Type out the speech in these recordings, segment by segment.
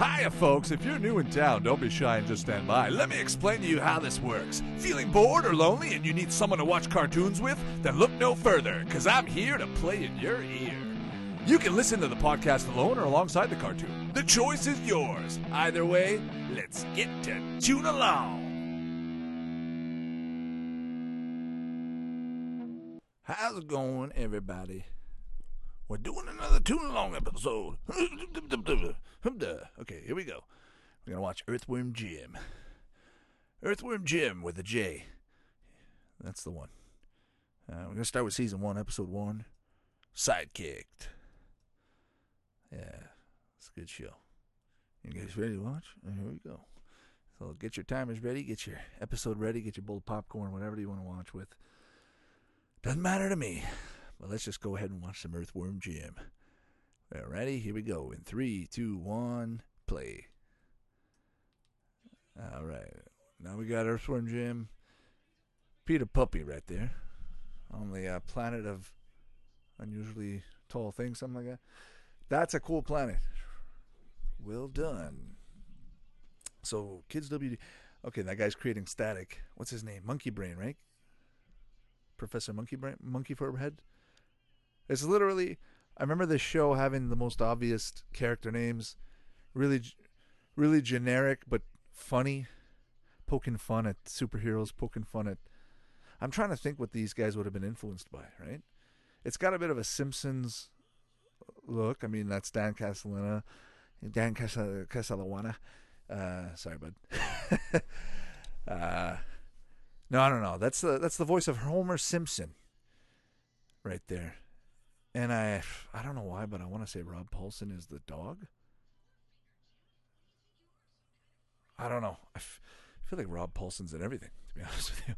Hiya, folks. If you're new in town, don't be shy and just stand by. Let me explain to you how this works. Feeling bored or lonely and you need someone to watch cartoons with? Then look no further, because I'm here to play in your ear. You can listen to the podcast alone or alongside the cartoon. The choice is yours. Either way, let's get to tune along. How's it going, everybody? We're doing another tune along episode. okay, here we go. We're gonna watch Earthworm Jim. Earthworm Jim with a J. That's the one. Uh, we're gonna start with season one, episode one. Sidekicked. Yeah, it's a good show. You guys ready to watch? Here we go. So get your timers ready, get your episode ready, get your bowl of popcorn, whatever you want to watch with. Doesn't matter to me. But let's just go ahead and watch some Earthworm Jim. Ready? Here we go. In three, two, one, play. All right. Now we got Earthworm Jim. Peter Puppy right there. On the uh, planet of unusually tall things, something like that. That's a cool planet. Well done. So, Kids WB. Okay, that guy's creating static. What's his name? Monkey Brain, right? Professor Monkey Brain, Monkey Forehead. It's literally. I remember this show having the most obvious character names, really, really generic but funny, poking fun at superheroes, poking fun at. I'm trying to think what these guys would have been influenced by. Right? It's got a bit of a Simpsons look. I mean, that's Dan Castellana, Dan Castellana. Uh, sorry, bud. uh, no, I don't know. That's the that's the voice of Homer Simpson, right there. And I I don't know why, but I want to say Rob Paulsen is the dog. I don't know. I, f- I feel like Rob Paulsen's in everything. To be honest with you,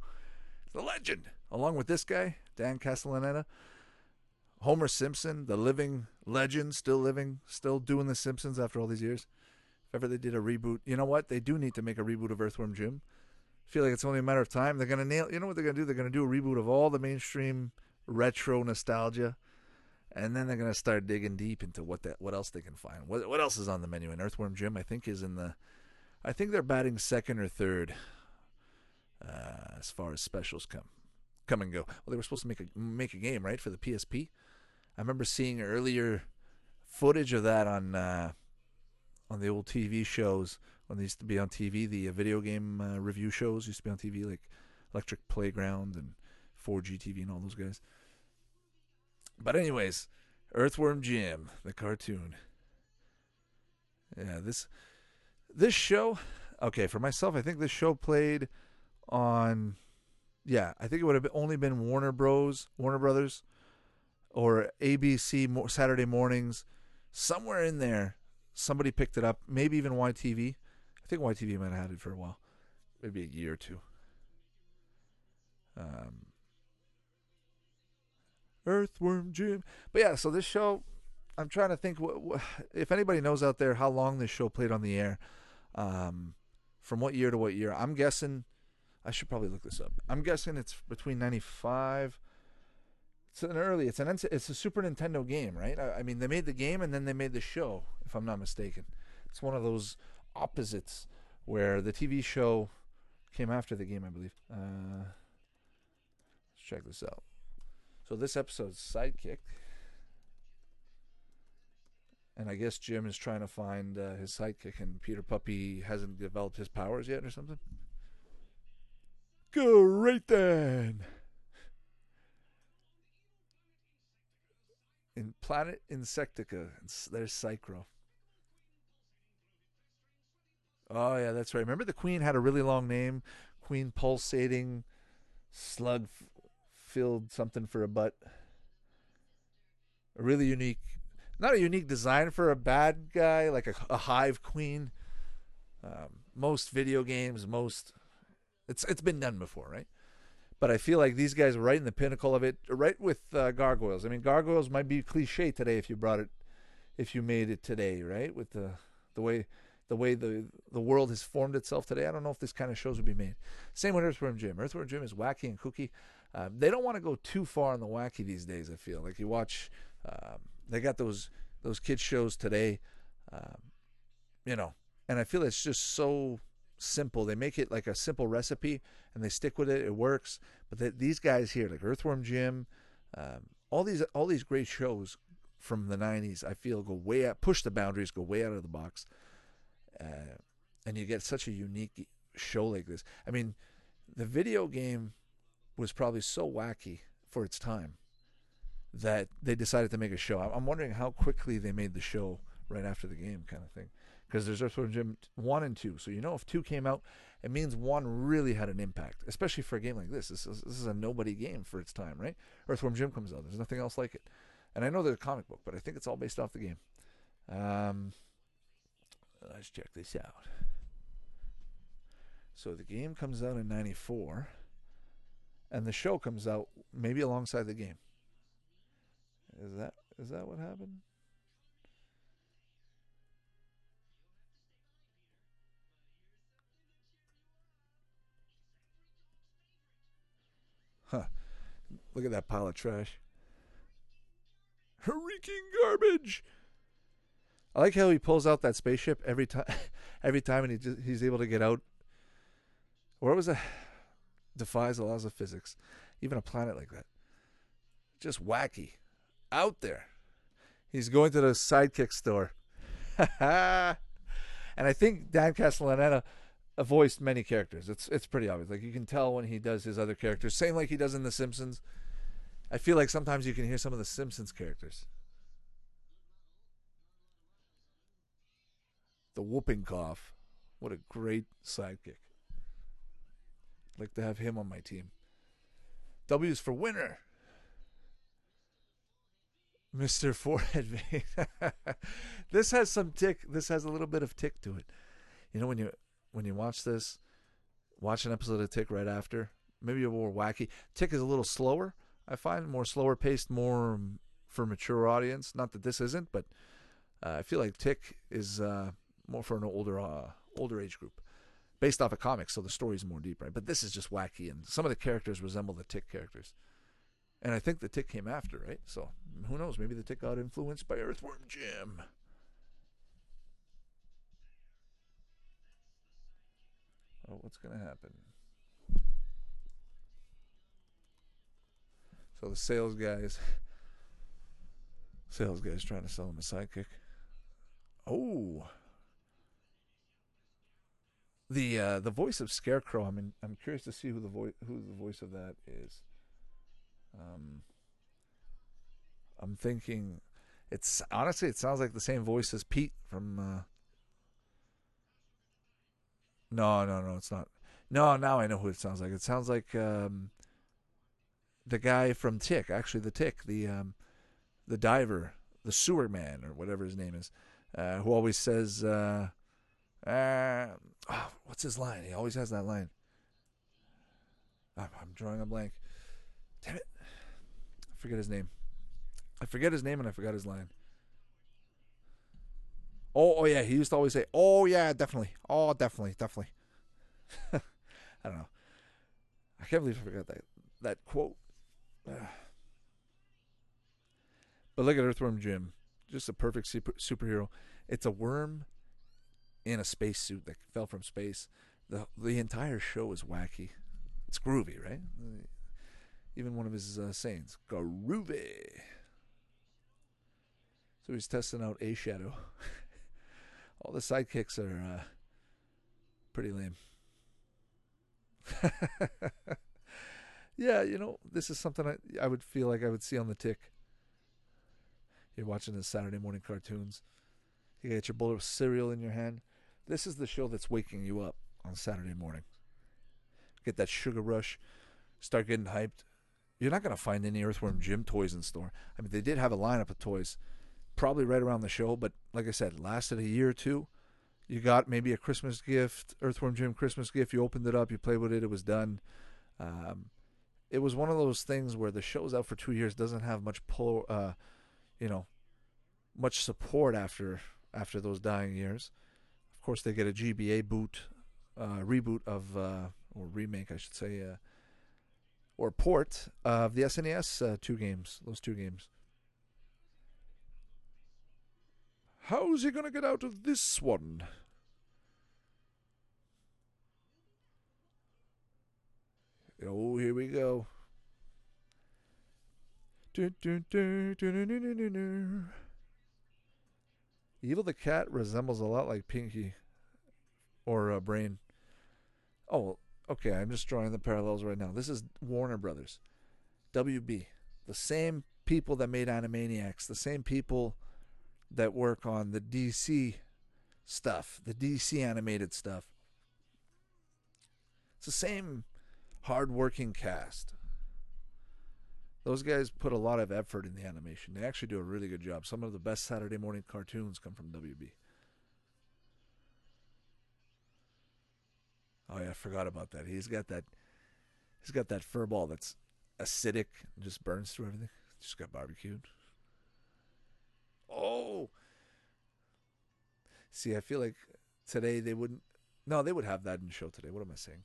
the legend, along with this guy Dan Castellaneta. Homer Simpson, the living legend, still living, still doing The Simpsons after all these years. If ever they did a reboot, you know what? They do need to make a reboot of Earthworm Jim. I feel like it's only a matter of time. They're gonna nail. You know what they're gonna do? They're gonna do a reboot of all the mainstream retro nostalgia, and then they're gonna start digging deep into what that what else they can find. What what else is on the menu? And Earthworm Jim, I think, is in the. I think they're batting second or third uh, as far as specials come come and go. Well, they were supposed to make a make a game right for the PSP. I remember seeing earlier footage of that on uh, on the old TV shows when they used to be on TV. The uh, video game uh, review shows used to be on TV, like Electric Playground and 4G TV and all those guys. But anyways, Earthworm Jim, the cartoon. Yeah, this this show. Okay, for myself, I think this show played on. Yeah, I think it would have only been Warner Bros. Warner Brothers or ABC Saturday mornings, somewhere in there, somebody picked it up. Maybe even YTV. I think YTV might have had it for a while, maybe a year or two. Um, Earthworm Jim. But yeah, so this show, I'm trying to think if anybody knows out there how long this show played on the air, um, from what year to what year. I'm guessing. I should probably look this up. I'm guessing it's between 95 it's an early. It's an it's a Super Nintendo game, right? I, I, mean, they made the game and then they made the show, if I'm not mistaken. It's one of those opposites where the TV show came after the game, I believe. Uh, let's check this out. So this episode's sidekick, and I guess Jim is trying to find uh, his sidekick, and Peter Puppy hasn't developed his powers yet, or something. Great then. in Planet Insectica. There's Psy-Crow. Oh yeah, that's right. Remember the Queen had a really long name, Queen Pulsating, Slug filled something for a butt. A really unique, not a unique design for a bad guy like a, a hive queen. Um, most video games, most it's it's been done before, right? but I feel like these guys are right in the pinnacle of it, right with uh, gargoyles. I mean, gargoyles might be cliche today if you brought it, if you made it today, right? With the the way the way the the world has formed itself today. I don't know if this kind of shows would be made. Same with Earthworm Jim. Earthworm Jim is wacky and kooky. Uh, they don't want to go too far in the wacky these days. I feel like you watch, um, they got those those kids shows today. Um, you know, and I feel it's just so simple. They make it like a simple recipe and they stick with it. It works. But the, these guys here, like Earthworm Jim, um, all these all these great shows from the '90s, I feel go way out, push the boundaries, go way out of the box, uh, and you get such a unique show like this. I mean, the video game was probably so wacky for its time that they decided to make a show. I'm wondering how quickly they made the show right after the game, kind of thing. Because there's Earthworm Jim 1 and 2. So you know if 2 came out, it means 1 really had an impact, especially for a game like this. This is, this is a nobody game for its time, right? Earthworm Jim comes out. There's nothing else like it. And I know there's a comic book, but I think it's all based off the game. Um, let's check this out. So the game comes out in 94 and the show comes out maybe alongside the game. Is that is that what happened? Huh. Look at that pile of trash. Reeking garbage. I like how he pulls out that spaceship every time, every time, and he just, he's able to get out. Where was that? Defies the laws of physics. Even a planet like that. Just wacky. Out there. He's going to the sidekick store. and I think Dan Castellaneta voiced many characters. It's it's pretty obvious. Like you can tell when he does his other characters, same like he does in The Simpsons. I feel like sometimes you can hear some of the Simpsons characters. The whooping cough. What a great sidekick. Like to have him on my team. W's for winner. Mr. Forehead Vein. this has some tick. This has a little bit of tick to it. You know when you when you watch this, watch an episode of Tick right after. Maybe a more wacky. Tick is a little slower. I find more slower paced, more for mature audience. Not that this isn't, but uh, I feel like Tick is uh, more for an older uh, older age group, based off of comics. So the story's more deep, right? But this is just wacky, and some of the characters resemble the Tick characters. And I think the Tick came after, right? So who knows? Maybe the Tick got influenced by Earthworm Jim. Oh, what's going to happen? So the sales guys, sales guys trying to sell him a sidekick. Oh, the uh, the voice of Scarecrow. I mean, I'm curious to see who the voice who the voice of that is. Um, I'm thinking, it's honestly it sounds like the same voice as Pete from. Uh, no, no, no, it's not. No, now I know who it sounds like. It sounds like um, the guy from Tick, actually the Tick, the um, the diver, the sewer man or whatever his name is, uh, who always says, uh, uh, oh, "What's his line?" He always has that line. I'm, I'm drawing a blank. Damn it! I forget his name. I forget his name and I forgot his line. Oh, oh yeah, he used to always say, "Oh yeah, definitely. Oh, definitely, definitely." I don't know. I can't believe I forgot that that quote. but look at Earthworm Jim, just a perfect super, superhero. It's a worm in a spacesuit that fell from space. the The entire show is wacky. It's groovy, right? Even one of his uh, sayings, groovy. So he's testing out a shadow. All the sidekicks are uh, pretty lame. yeah, you know, this is something I, I would feel like I would see on the tick. You're watching the Saturday morning cartoons. You get your bowl of cereal in your hand. This is the show that's waking you up on Saturday morning. Get that sugar rush, start getting hyped. You're not going to find any Earthworm Jim toys in store. I mean, they did have a lineup of toys probably right around the show, but like I said, lasted a year or two. You got maybe a Christmas gift, Earthworm Jim Christmas gift. You opened it up, you played with it, it was done. Um, it was one of those things where the show's out for two years, doesn't have much pull, uh, you know, much support after after those dying years. Of course, they get a GBA boot, uh, reboot of uh, or remake, I should say, uh, or port of the SNES uh, two games. Those two games. How's he going to get out of this one? Oh, here we go. Evil the cat resembles a lot like Pinky or uh, Brain. Oh, okay. I'm just drawing the parallels right now. This is Warner Brothers, WB, the same people that made Animaniacs, the same people that work on the DC stuff, the DC animated stuff. It's the same hard-working cast. Those guys put a lot of effort in the animation. They actually do a really good job. Some of the best Saturday morning cartoons come from WB. Oh yeah, I forgot about that. He's got that. He's got that fur ball that's acidic and just burns through everything. Just got barbecued. Oh. See, I feel like today they wouldn't. No, they would have that in the show today. What am I saying?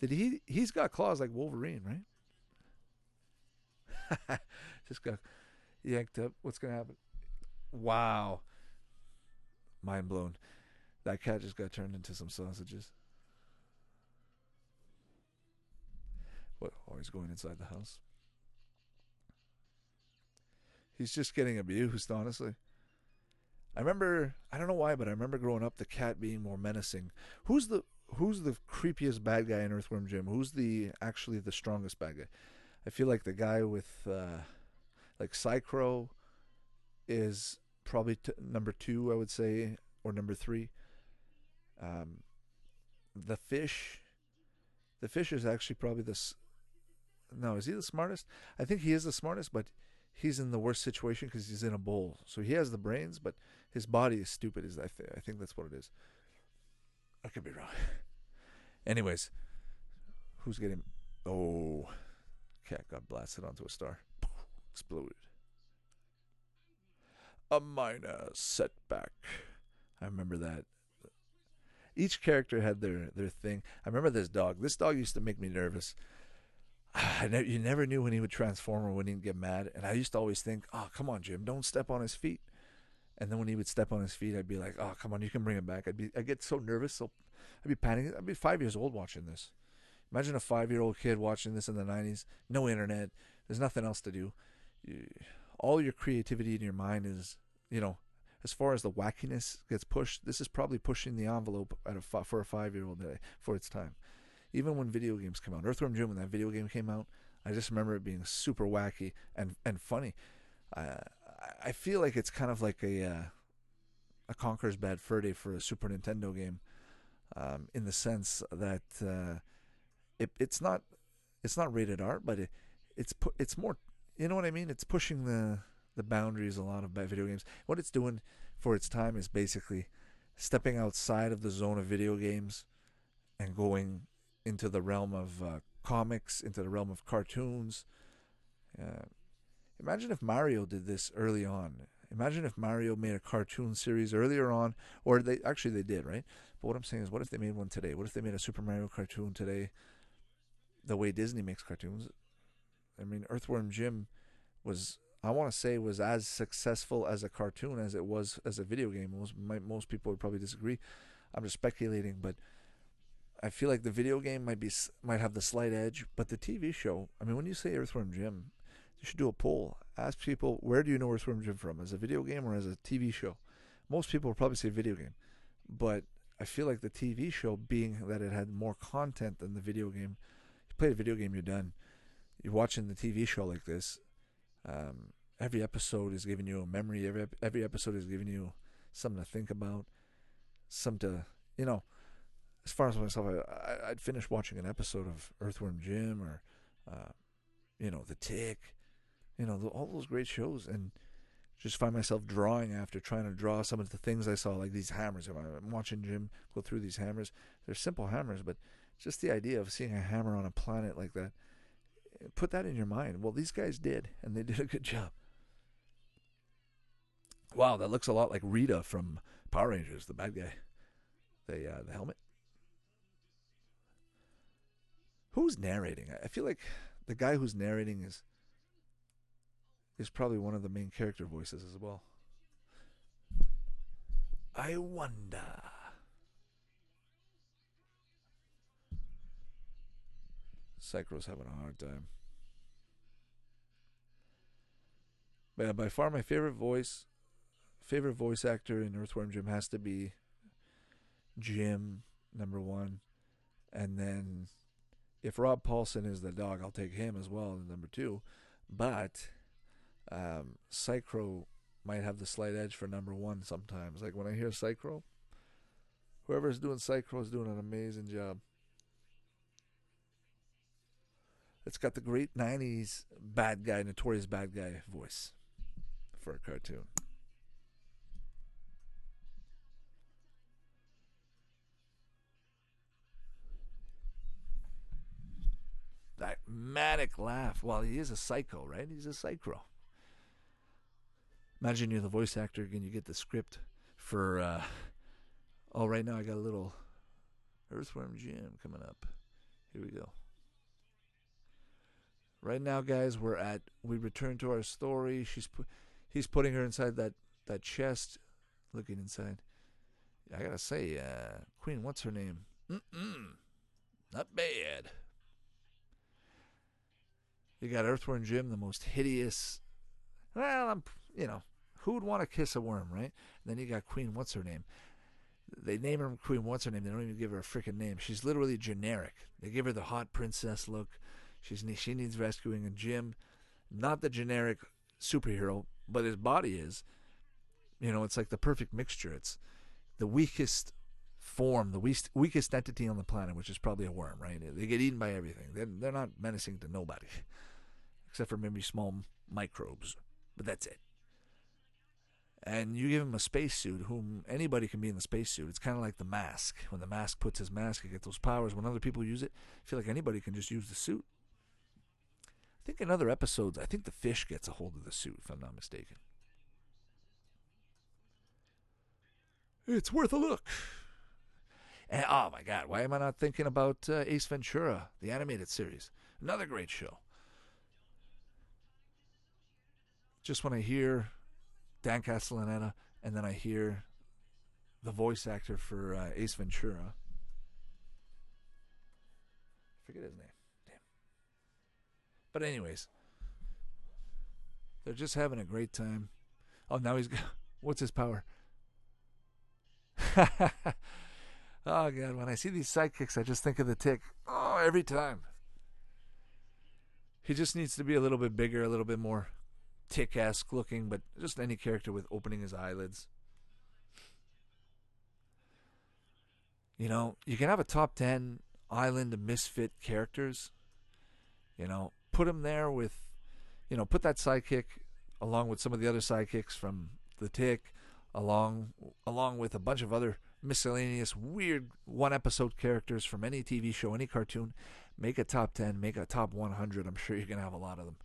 Did he? He's got claws like Wolverine, right? just got yanked up. What's gonna happen? Wow. Mind blown. That cat just got turned into some sausages. What? Oh, he's going inside the house. He's just getting abused, honestly. I remember I don't know why, but I remember growing up the cat being more menacing. Who's the who's the creepiest bad guy in Earthworm Jim? Who's the actually the strongest bad guy? I feel like the guy with uh, like Psy-Crow is probably t- number two, I would say, or number three. Um, the fish, the fish is actually probably the. S- no, is he the smartest? I think he is the smartest, but he's in the worst situation because he's in a bowl. So he has the brains, but his body is stupid. Is I, th- I think that's what it is. I could be wrong. Anyways, who's getting? Oh, cat got blasted onto a star. Exploded. A minor setback. I remember that. Each character had their, their thing. I remember this dog. This dog used to make me nervous. I ne- you never knew when he would transform or when he'd get mad. And I used to always think, oh, come on, Jim, don't step on his feet. And then when he would step on his feet, I'd be like, oh, come on, you can bring him back. I'd be, I'd get so nervous. So I'd be panicking. I'd be five years old watching this. Imagine a five year old kid watching this in the 90s. No internet. There's nothing else to do. All your creativity in your mind is, you know, as far as the wackiness gets pushed, this is probably pushing the envelope a, for a five year old for its time. Even when video games come out, Earthworm Jim, when that video game came out, I just remember it being super wacky and and funny. Uh, I feel like it's kind of like a uh, a Conker's Bad Fur Day for a Super Nintendo game, um, in the sense that uh, it, it's not it's not rated R, but it, it's pu- it's more you know what I mean. It's pushing the the boundaries a lot of video games. What it's doing for its time is basically stepping outside of the zone of video games and going into the realm of uh, comics, into the realm of cartoons. Uh, imagine if Mario did this early on. Imagine if Mario made a cartoon series earlier on, or they actually they did, right? But what I'm saying is, what if they made one today? What if they made a Super Mario cartoon today? The way Disney makes cartoons. I mean, Earthworm Jim was I want to say was as successful as a cartoon as it was as a video game. Most most people would probably disagree. I'm just speculating, but I feel like the video game might be might have the slight edge, but the TV show. I mean, when you say Earthworm Jim, you should do a poll. Ask people where do you know Earthworm Jim from, as a video game or as a TV show. Most people will probably say video game, but I feel like the TV show, being that it had more content than the video game, you play the video game, you're done. You're watching the TV show like this. Um, every episode is giving you a memory. Every every episode is giving you something to think about, something to you know as far as myself, I, would finish watching an episode of Earthworm Jim or, uh, you know, The Tick, you know, the, all those great shows, and just find myself drawing after trying to draw some of the things I saw, like these hammers. I'm watching Jim go through these hammers. They're simple hammers, but just the idea of seeing a hammer on a planet like that, put that in your mind. Well, these guys did, and they did a good job. Wow, that looks a lot like Rita from Power Rangers, the bad guy. The uh, the helmet. Who's narrating? I feel like the guy who's narrating is is probably one of the main character voices as well. I wonder. Psy-Crow's having a hard time. But yeah, by far my favorite voice, favorite voice actor in Earthworm Jim has to be Jim, number one. And then if Rob Paulsen is the dog, I'll take him as well, number two. But um, Psy-Crow might have the slight edge for number one sometimes. Like when I hear Psy-Crow, whoever's doing Psy-Crow is doing an amazing job. It's got the great 90s bad guy, notorious bad guy voice for a cartoon. That manic laugh. Well, he is a psycho, right? He's a psycho. Imagine you're the voice actor and you get the script for. Uh, oh, right now I got a little Earthworm Jim coming up. Here we go. Right now, guys, we're at. We return to our story. She's, pu- he's putting her inside that that chest, looking inside. I gotta say, uh, Queen, what's her name? Mm-mm, not bad. You got Earthworm Jim, the most hideous. Well, I'm, you know, who would want to kiss a worm, right? And then you got Queen, what's her name? They name her Queen, what's her name? They don't even give her a freaking name. She's literally generic. They give her the hot princess look. She's she needs rescuing, and Jim, not the generic superhero, but his body is. You know, it's like the perfect mixture. It's the weakest form, the weakest, weakest entity on the planet, which is probably a worm, right? They get eaten by everything. They're, they're not menacing to nobody, except for maybe small microbes, but that's it. And you give him a spacesuit, whom anybody can be in the spacesuit. It's kind of like the mask. When the mask puts his mask, he gets those powers. When other people use it, I feel like anybody can just use the suit. I think in other episodes, I think the fish gets a hold of the suit, if I'm not mistaken. It's worth a look. And, oh my God, why am I not thinking about uh, Ace Ventura, the animated series? Another great show. Just when I hear Dan Castellaneta and then I hear the voice actor for uh, Ace Ventura, I forget his name. But anyways, they're just having a great time. Oh, now he's got what's his power? oh god, when I see these sidekicks, I just think of the tick. Oh, every time. He just needs to be a little bit bigger, a little bit more tick-esque looking, but just any character with opening his eyelids. You know, you can have a top 10 island of misfit characters. You know, put him there with, you know, put that sidekick along with some of the other sidekicks from the Tick, along along with a bunch of other miscellaneous weird one episode characters from any TV show, any cartoon. Make a top 10, make a top 100. I'm sure you're going to have a lot of them.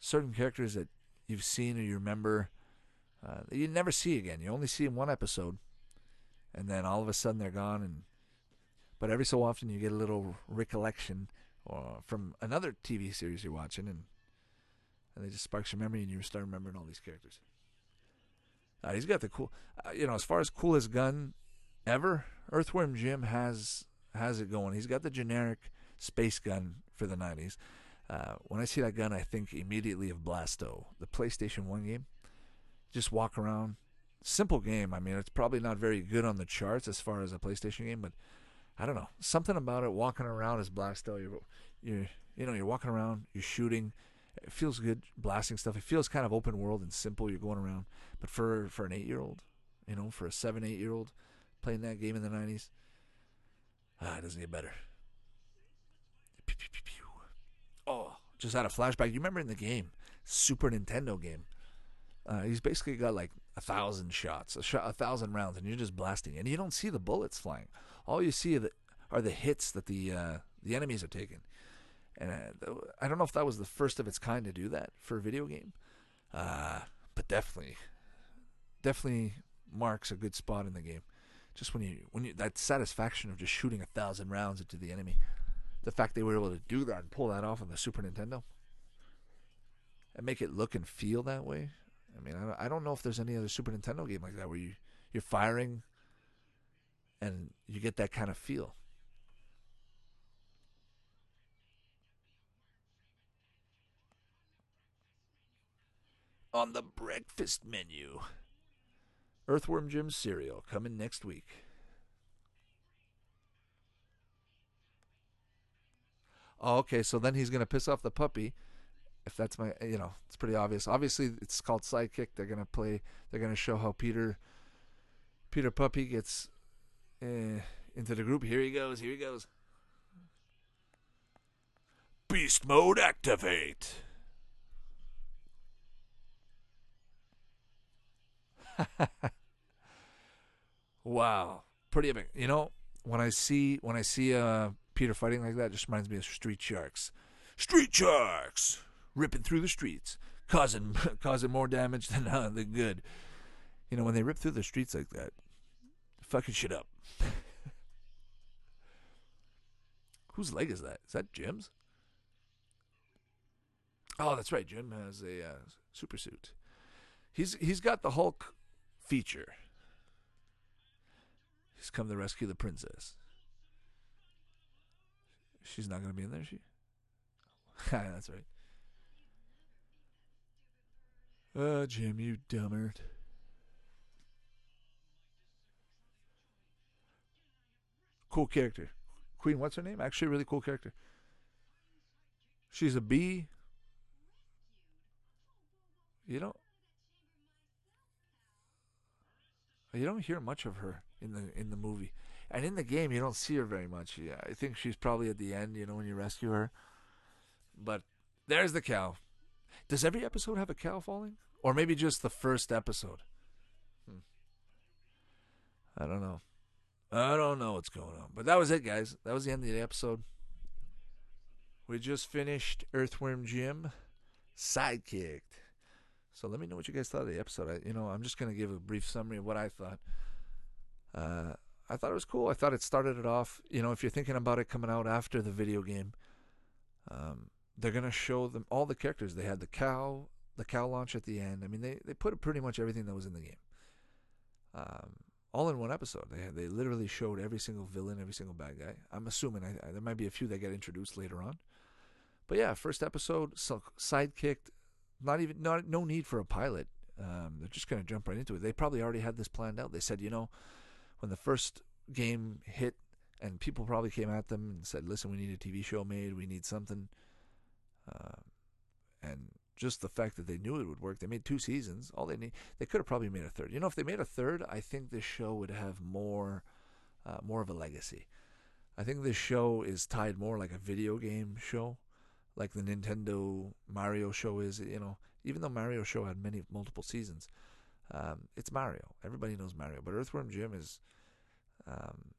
Certain characters that you've seen or you remember uh, that you never see again. You only see in one episode, and then all of a sudden they're gone. And but every so often you get a little recollection or from another TV series you're watching, and and it just sparks your memory, and you start remembering all these characters. Uh, he's got the cool, uh, you know, as far as coolest gun ever, Earthworm Jim has has it going. He's got the generic space gun for the '90s. Uh, when I see that gun, I think immediately of Blasto, the PlayStation One game. Just walk around, simple game. I mean, it's probably not very good on the charts as far as a PlayStation game, but I don't know something about it. Walking around as Blasto, you're, you're you know, you're walking around, you're shooting. It feels good, blasting stuff. It feels kind of open world and simple. You're going around, but for for an eight year old, you know, for a seven eight year old playing that game in the '90s, ah, it doesn't get better. Oh, just had a flashback. You remember in the game, Super Nintendo game, uh, he's basically got like a thousand shots, a, a thousand rounds, and you're just blasting, and you don't see the bullets flying. All you see are the, are the hits that the uh, the enemies are taking. And uh, I don't know if that was the first of its kind to do that for a video game, uh, but definitely, definitely marks a good spot in the game. Just when you when you that satisfaction of just shooting a thousand rounds into the enemy, the fact they were able to do that and pull that off on the Super Nintendo, and make it look and feel that way, I mean, I don't, I don't know if there's any other Super Nintendo game like that where you you're firing and you get that kind of feel. On the breakfast menu, Earthworm Jim cereal coming next week. Oh, okay, so then he's gonna piss off the puppy. If that's my, you know, it's pretty obvious. Obviously, it's called sidekick. They're gonna play. They're gonna show how Peter, Peter Puppy gets uh, into the group. Here he goes. Here he goes. Beast mode activate. wow, pretty epic. You know, when I see when I see uh, Peter fighting like that, just reminds me of Street Sharks. Street Sharks ripping through the streets, causing causing more damage than uh, the good. You know, when they rip through the streets like that, fucking shit up. Whose leg is that? Is that Jim's? Oh, that's right. Jim has a uh, super suit. He's he's got the Hulk feature. He's come to rescue the princess. She's not going to be in there, is she? that's right. Uh, Jim, you dummert. Cool character. Queen, what's her name? Actually, a really cool character. She's a bee. You don't. You don't hear much of her in the in the movie, and in the game you don't see her very much. Yeah, I think she's probably at the end. You know when you rescue her. But there's the cow. Does every episode have a cow falling, or maybe just the first episode? Hmm. I don't know. I don't know what's going on. But that was it, guys. That was the end of the episode. We just finished Earthworm Jim Sidekicked. So let me know what you guys thought of the episode. I, you know, I'm just going to give a brief summary of what I thought. Uh, I thought it was cool. I thought it started it off. You know, if you're thinking about it coming out after the video game, um, they're going to show them all the characters. They had the cow, the cow launch at the end. I mean, they, they put pretty much everything that was in the game. Um, all in one episode. They they literally showed every single villain, every single bad guy. I'm assuming I, I, there might be a few that get introduced later on, but yeah, first episode, so sidekicked. Not even not no need for a pilot. Um, they're just gonna jump right into it. They probably already had this planned out. They said, you know, when the first game hit, and people probably came at them and said, listen, we need a TV show made. We need something. Uh, and just the fact that they knew it would work. They made two seasons. All they need, they could have probably made a third. You know, if they made a third, I think this show would have more, uh, more of a legacy. I think this show is tied more like a video game show, like the Nintendo Mario show is. You know, even though Mario show had many multiple seasons, um, it's Mario. Everybody knows Mario, but Earthworm Jim is, um,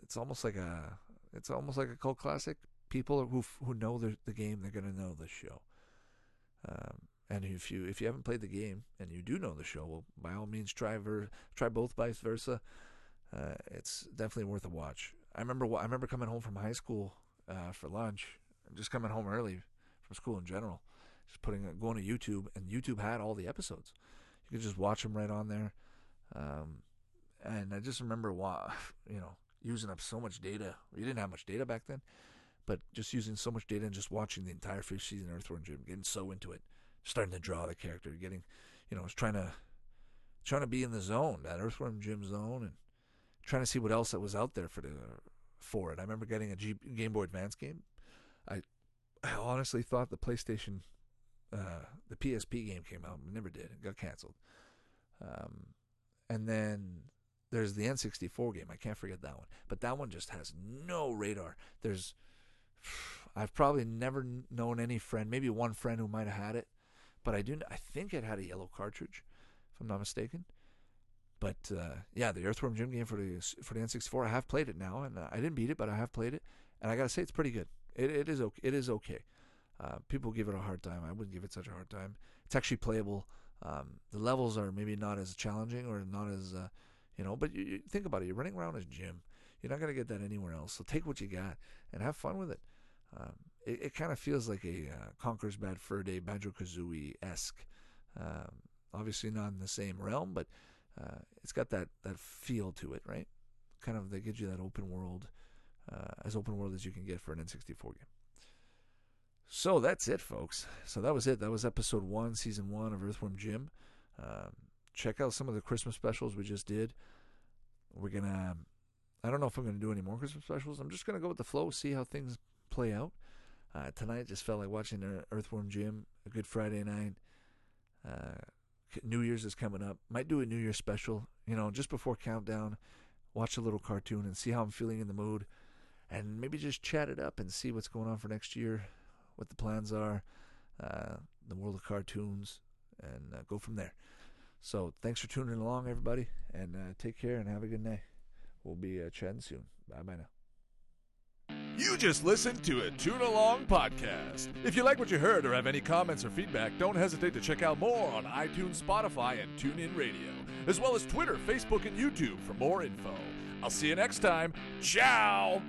it's almost like a, it's almost like a cult classic. People who who know the the game, they're gonna know the show. Um, and if you if you haven't played the game and you do know the show, well, by all means try ver- try both, vice versa. Uh, it's definitely worth a watch. I remember I remember coming home from high school uh, for lunch, just coming home early from school in general, just putting going to YouTube, and YouTube had all the episodes. You could just watch them right on there. Um, and I just remember, you know, using up so much data. We didn't have much data back then, but just using so much data and just watching the entire first season of Earthworm Jim, getting so into it, starting to draw the character, getting, you know, trying to, trying to be in the zone, that Earthworm Jim zone, and trying to see what else that was out there for the, for it. I remember getting a G, Game Boy Advance game. I, I honestly thought the PlayStation, uh, the PSP game came out. It never did. It got canceled. Um, and then there's the N64 game. I can't forget that one. But that one just has no radar. There's I've probably never known any friend, maybe one friend who might have had it, but I do. I think it had a yellow cartridge, if I'm not mistaken. But uh, yeah, the Earthworm Jim game for the for the N64, I have played it now, and uh, I didn't beat it, but I have played it, and I gotta say it's pretty good. It it is okay. It is okay. Uh, people give it a hard time. I wouldn't give it such a hard time. It's actually playable. Um, the levels are maybe not as challenging or not as uh, you know, but you, you think about it. You're running around as Jim. You're not gonna get that anywhere else. So take what you got and have fun with it. Um, it, it kind of feels like a uh, Conker's Bad Fur Day Banjo Kazooie esque. Um, Obviously not in the same realm, but uh, it's got that that feel to it, right? Kind of that gives you that open world, uh, as open world as you can get for an N64 game. So that's it, folks. So that was it. That was episode one, season one of Earthworm Jim. Um, check out some of the Christmas specials we just did. We're gonna. I don't know if I'm gonna do any more Christmas specials. I'm just gonna go with the flow, see how things play out. Uh, tonight just felt like watching Earthworm Jim. A good Friday night. Uh, New Year's is coming up. Might do a New Year's special. You know, just before countdown. Watch a little cartoon and see how I'm feeling in the mood, and maybe just chat it up and see what's going on for next year, what the plans are, uh, the world of cartoons, and uh, go from there. So thanks for tuning along, everybody, and uh, take care and have a good night. We'll be uh, chatting soon. Bye bye now. You just listened to a Tune Along podcast. If you like what you heard or have any comments or feedback, don't hesitate to check out more on iTunes, Spotify, and TuneIn Radio, as well as Twitter, Facebook, and YouTube for more info. I'll see you next time. Ciao!